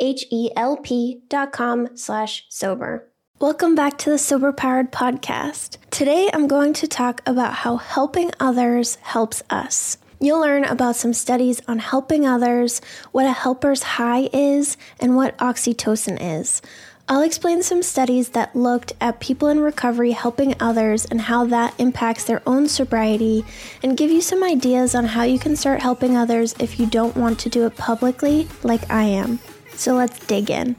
H-E-L-P dot com slash sober. Welcome back to the Sober Powered Podcast. Today I'm going to talk about how helping others helps us. You'll learn about some studies on helping others, what a helper's high is, and what oxytocin is. I'll explain some studies that looked at people in recovery helping others and how that impacts their own sobriety, and give you some ideas on how you can start helping others if you don't want to do it publicly like I am. So let's dig in.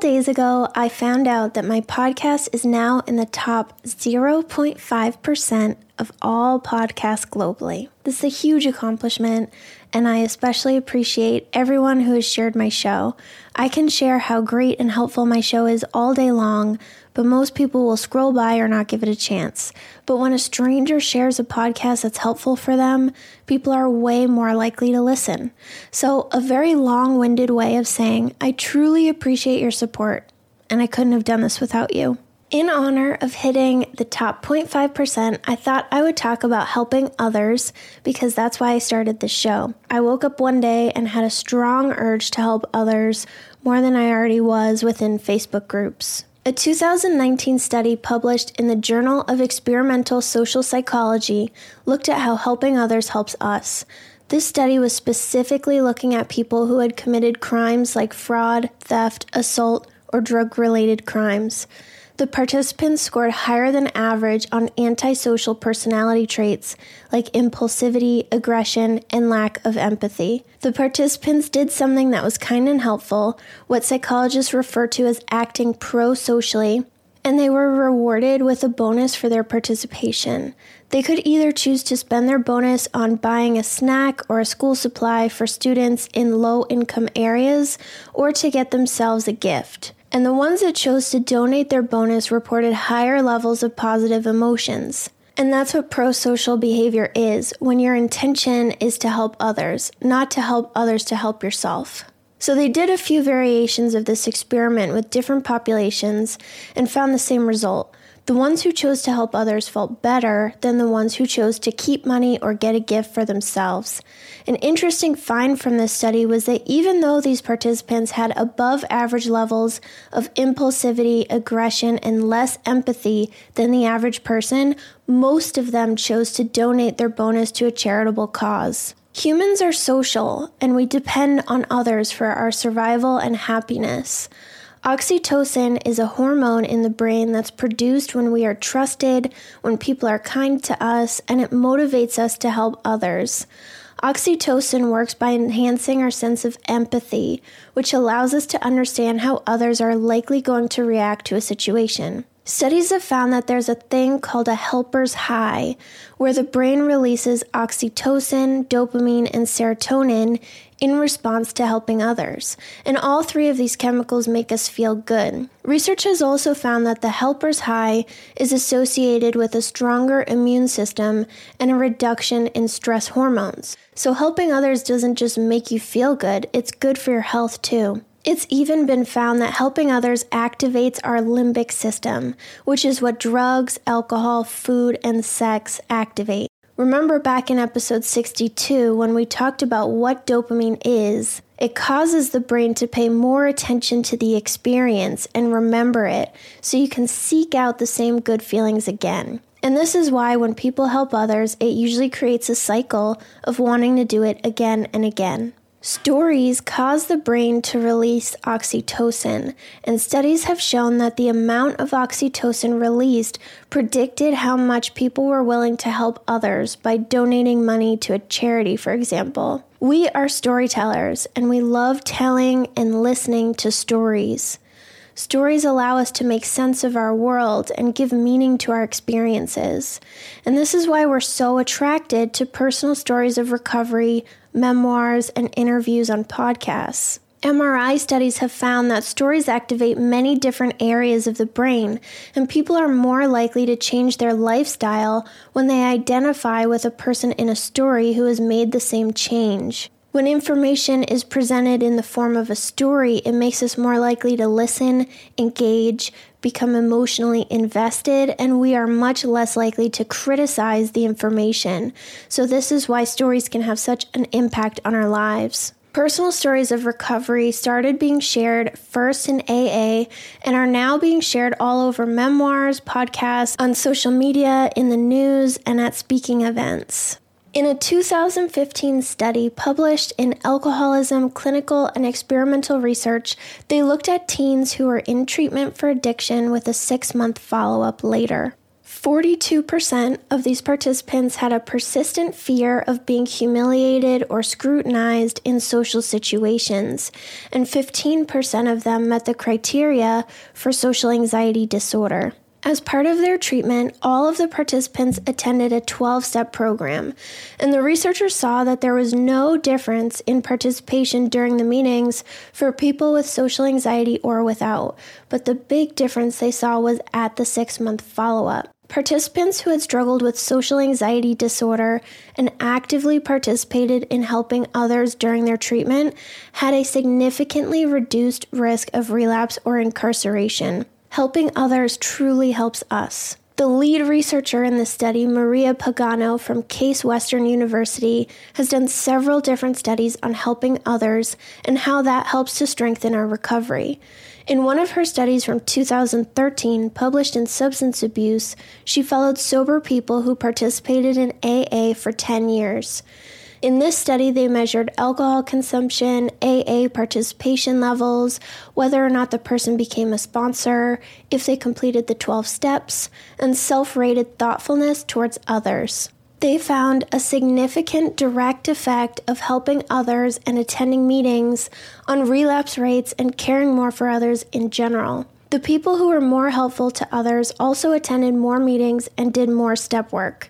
Days ago, I found out that my podcast is now in the top 0.5% of all podcasts globally. This is a huge accomplishment, and I especially appreciate everyone who has shared my show. I can share how great and helpful my show is all day long, but most people will scroll by or not give it a chance. But when a stranger shares a podcast that's helpful for them, people are way more likely to listen. So, a very long winded way of saying, I truly appreciate your support, and I couldn't have done this without you. In honor of hitting the top 0.5%, I thought I would talk about helping others because that's why I started this show. I woke up one day and had a strong urge to help others more than I already was within Facebook groups. A 2019 study published in the Journal of Experimental Social Psychology looked at how helping others helps us. This study was specifically looking at people who had committed crimes like fraud, theft, assault, or drug related crimes. The participants scored higher than average on antisocial personality traits like impulsivity, aggression, and lack of empathy. The participants did something that was kind and helpful, what psychologists refer to as acting pro socially, and they were rewarded with a bonus for their participation. They could either choose to spend their bonus on buying a snack or a school supply for students in low income areas or to get themselves a gift and the ones that chose to donate their bonus reported higher levels of positive emotions. And that's what pro social behavior is when your intention is to help others, not to help others to help yourself. So they did a few variations of this experiment with different populations and found the same result. The ones who chose to help others felt better than the ones who chose to keep money or get a gift for themselves. An interesting find from this study was that even though these participants had above average levels of impulsivity, aggression, and less empathy than the average person, most of them chose to donate their bonus to a charitable cause. Humans are social, and we depend on others for our survival and happiness. Oxytocin is a hormone in the brain that's produced when we are trusted, when people are kind to us, and it motivates us to help others. Oxytocin works by enhancing our sense of empathy, which allows us to understand how others are likely going to react to a situation. Studies have found that there's a thing called a helper's high, where the brain releases oxytocin, dopamine, and serotonin in response to helping others. And all three of these chemicals make us feel good. Research has also found that the helper's high is associated with a stronger immune system and a reduction in stress hormones. So helping others doesn't just make you feel good, it's good for your health too. It's even been found that helping others activates our limbic system, which is what drugs, alcohol, food, and sex activate. Remember back in episode 62 when we talked about what dopamine is? It causes the brain to pay more attention to the experience and remember it so you can seek out the same good feelings again. And this is why when people help others, it usually creates a cycle of wanting to do it again and again. Stories cause the brain to release oxytocin, and studies have shown that the amount of oxytocin released predicted how much people were willing to help others by donating money to a charity, for example. We are storytellers, and we love telling and listening to stories. Stories allow us to make sense of our world and give meaning to our experiences. And this is why we're so attracted to personal stories of recovery, memoirs, and interviews on podcasts. MRI studies have found that stories activate many different areas of the brain, and people are more likely to change their lifestyle when they identify with a person in a story who has made the same change. When information is presented in the form of a story, it makes us more likely to listen, engage, become emotionally invested, and we are much less likely to criticize the information. So, this is why stories can have such an impact on our lives. Personal stories of recovery started being shared first in AA and are now being shared all over memoirs, podcasts, on social media, in the news, and at speaking events. In a 2015 study published in Alcoholism Clinical and Experimental Research, they looked at teens who were in treatment for addiction with a six month follow up later. 42% of these participants had a persistent fear of being humiliated or scrutinized in social situations, and 15% of them met the criteria for social anxiety disorder. As part of their treatment, all of the participants attended a 12 step program, and the researchers saw that there was no difference in participation during the meetings for people with social anxiety or without, but the big difference they saw was at the six month follow up. Participants who had struggled with social anxiety disorder and actively participated in helping others during their treatment had a significantly reduced risk of relapse or incarceration. Helping others truly helps us. The lead researcher in this study, Maria Pagano from Case Western University, has done several different studies on helping others and how that helps to strengthen our recovery. In one of her studies from 2013, published in Substance Abuse, she followed sober people who participated in AA for 10 years. In this study, they measured alcohol consumption, AA participation levels, whether or not the person became a sponsor, if they completed the 12 steps, and self rated thoughtfulness towards others. They found a significant direct effect of helping others and attending meetings on relapse rates and caring more for others in general. The people who were more helpful to others also attended more meetings and did more step work.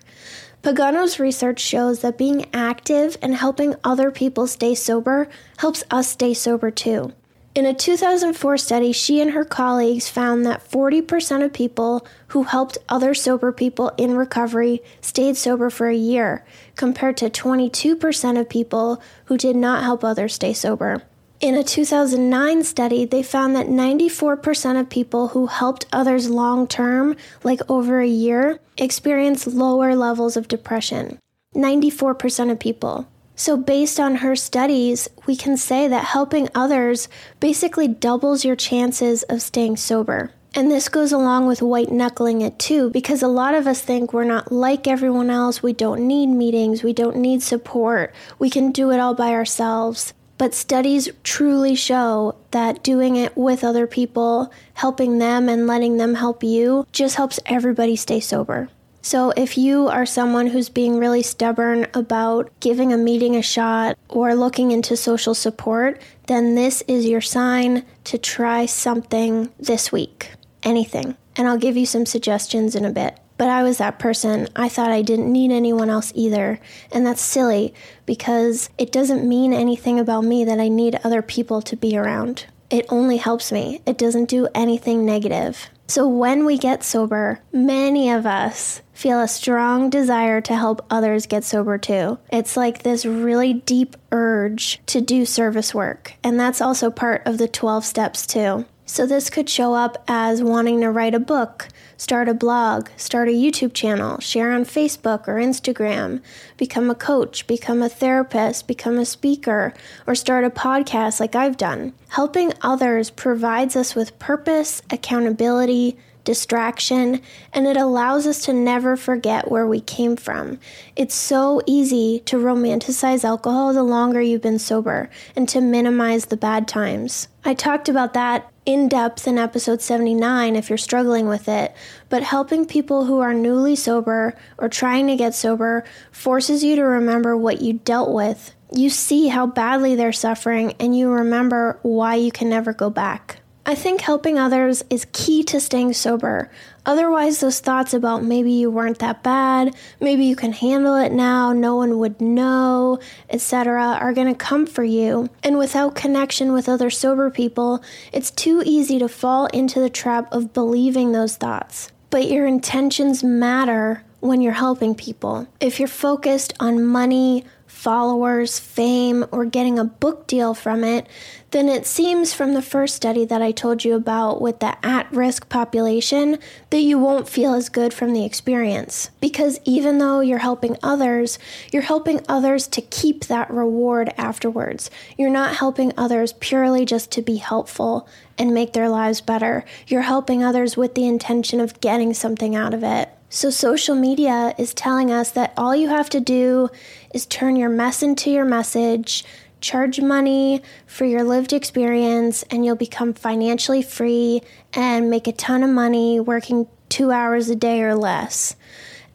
Pagano's research shows that being active and helping other people stay sober helps us stay sober too. In a 2004 study, she and her colleagues found that 40% of people who helped other sober people in recovery stayed sober for a year, compared to 22% of people who did not help others stay sober. In a 2009 study, they found that 94% of people who helped others long term, like over a year, experienced lower levels of depression. 94% of people. So, based on her studies, we can say that helping others basically doubles your chances of staying sober. And this goes along with white knuckling it too, because a lot of us think we're not like everyone else. We don't need meetings. We don't need support. We can do it all by ourselves. But studies truly show that doing it with other people, helping them and letting them help you, just helps everybody stay sober. So, if you are someone who's being really stubborn about giving a meeting a shot or looking into social support, then this is your sign to try something this week. Anything. And I'll give you some suggestions in a bit. But I was that person. I thought I didn't need anyone else either. And that's silly because it doesn't mean anything about me that I need other people to be around. It only helps me, it doesn't do anything negative. So, when we get sober, many of us feel a strong desire to help others get sober too. It's like this really deep urge to do service work, and that's also part of the 12 steps too. So, this could show up as wanting to write a book, start a blog, start a YouTube channel, share on Facebook or Instagram, become a coach, become a therapist, become a speaker, or start a podcast like I've done. Helping others provides us with purpose, accountability, distraction, and it allows us to never forget where we came from. It's so easy to romanticize alcohol the longer you've been sober and to minimize the bad times. I talked about that in depth in episode 79 if you're struggling with it, but helping people who are newly sober or trying to get sober forces you to remember what you dealt with. You see how badly they're suffering and you remember why you can never go back. I think helping others is key to staying sober. Otherwise, those thoughts about maybe you weren't that bad, maybe you can handle it now, no one would know, etc., are going to come for you. And without connection with other sober people, it's too easy to fall into the trap of believing those thoughts. But your intentions matter when you're helping people. If you're focused on money, followers, fame, or getting a book deal from it, then it seems from the first study that I told you about with the at risk population that you won't feel as good from the experience. Because even though you're helping others, you're helping others to keep that reward afterwards. You're not helping others purely just to be helpful and make their lives better. You're helping others with the intention of getting something out of it. So, social media is telling us that all you have to do is turn your mess into your message, charge money for your lived experience, and you'll become financially free and make a ton of money working two hours a day or less.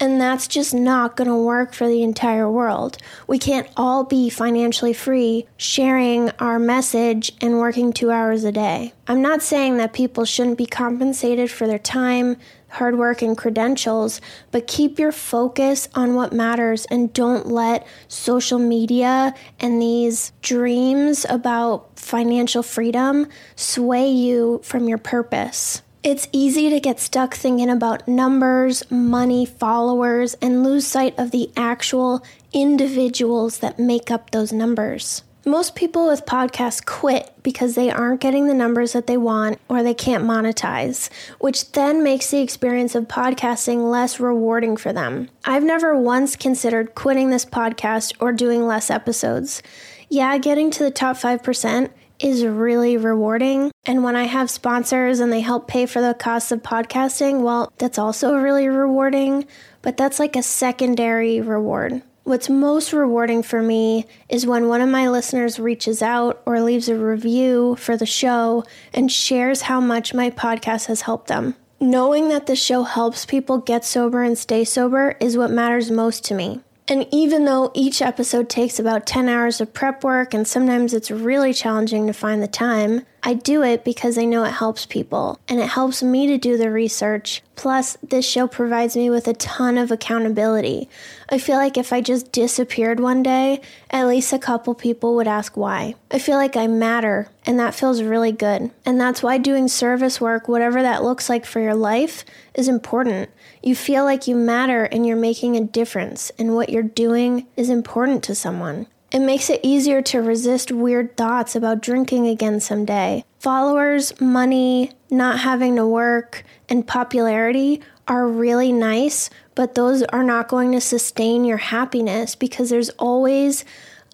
And that's just not going to work for the entire world. We can't all be financially free sharing our message and working two hours a day. I'm not saying that people shouldn't be compensated for their time, hard work, and credentials, but keep your focus on what matters and don't let social media and these dreams about financial freedom sway you from your purpose. It's easy to get stuck thinking about numbers, money, followers, and lose sight of the actual individuals that make up those numbers. Most people with podcasts quit because they aren't getting the numbers that they want or they can't monetize, which then makes the experience of podcasting less rewarding for them. I've never once considered quitting this podcast or doing less episodes. Yeah, getting to the top 5% is really rewarding. And when I have sponsors and they help pay for the costs of podcasting, well, that's also really rewarding, but that's like a secondary reward. What's most rewarding for me is when one of my listeners reaches out or leaves a review for the show and shares how much my podcast has helped them. Knowing that the show helps people get sober and stay sober is what matters most to me. And even though each episode takes about 10 hours of prep work and sometimes it's really challenging to find the time, I do it because I know it helps people and it helps me to do the research. Plus, this show provides me with a ton of accountability. I feel like if I just disappeared one day, at least a couple people would ask why. I feel like I matter, and that feels really good. And that's why doing service work, whatever that looks like for your life, is important. You feel like you matter and you're making a difference, and what you're doing is important to someone. It makes it easier to resist weird thoughts about drinking again someday. Followers, money, not having to work, and popularity are really nice, but those are not going to sustain your happiness because there's always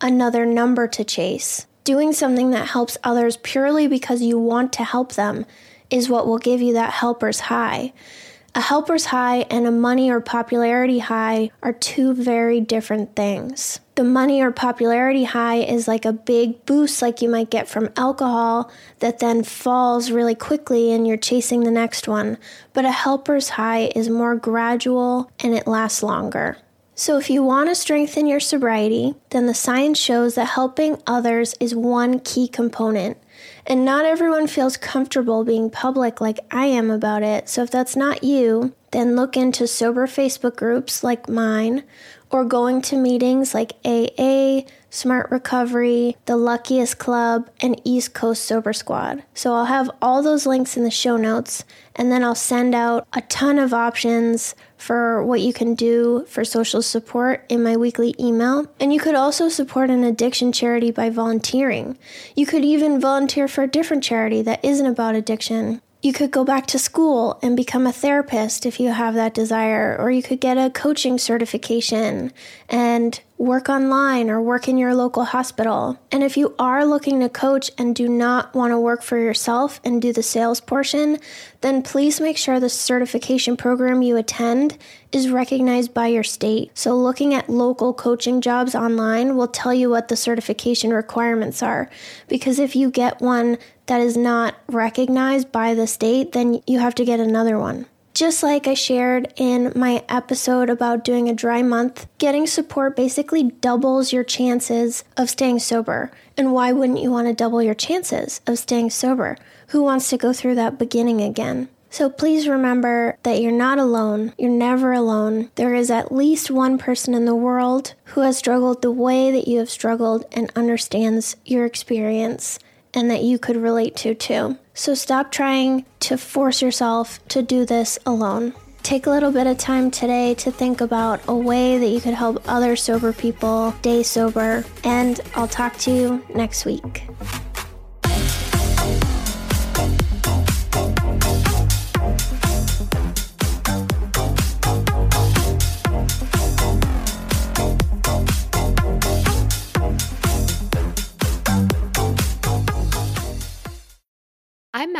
another number to chase. Doing something that helps others purely because you want to help them is what will give you that helper's high. A helper's high and a money or popularity high are two very different things. The money or popularity high is like a big boost, like you might get from alcohol, that then falls really quickly and you're chasing the next one. But a helper's high is more gradual and it lasts longer. So, if you want to strengthen your sobriety, then the science shows that helping others is one key component. And not everyone feels comfortable being public like I am about it. So if that's not you, then look into sober Facebook groups like mine or going to meetings like AA, Smart Recovery, The Luckiest Club, and East Coast Sober Squad. So I'll have all those links in the show notes, and then I'll send out a ton of options for what you can do for social support in my weekly email. And you could also support an addiction charity by volunteering. You could even volunteer for a different charity that isn't about addiction. You could go back to school and become a therapist if you have that desire, or you could get a coaching certification and work online or work in your local hospital. And if you are looking to coach and do not want to work for yourself and do the sales portion, then please make sure the certification program you attend is recognized by your state. So, looking at local coaching jobs online will tell you what the certification requirements are. Because if you get one that is not recognized by the state, then you have to get another one. Just like I shared in my episode about doing a dry month, getting support basically doubles your chances of staying sober. And why wouldn't you want to double your chances of staying sober? Who wants to go through that beginning again? So please remember that you're not alone. You're never alone. There is at least one person in the world who has struggled the way that you have struggled and understands your experience and that you could relate to too. So stop trying to force yourself to do this alone. Take a little bit of time today to think about a way that you could help other sober people stay sober, and I'll talk to you next week.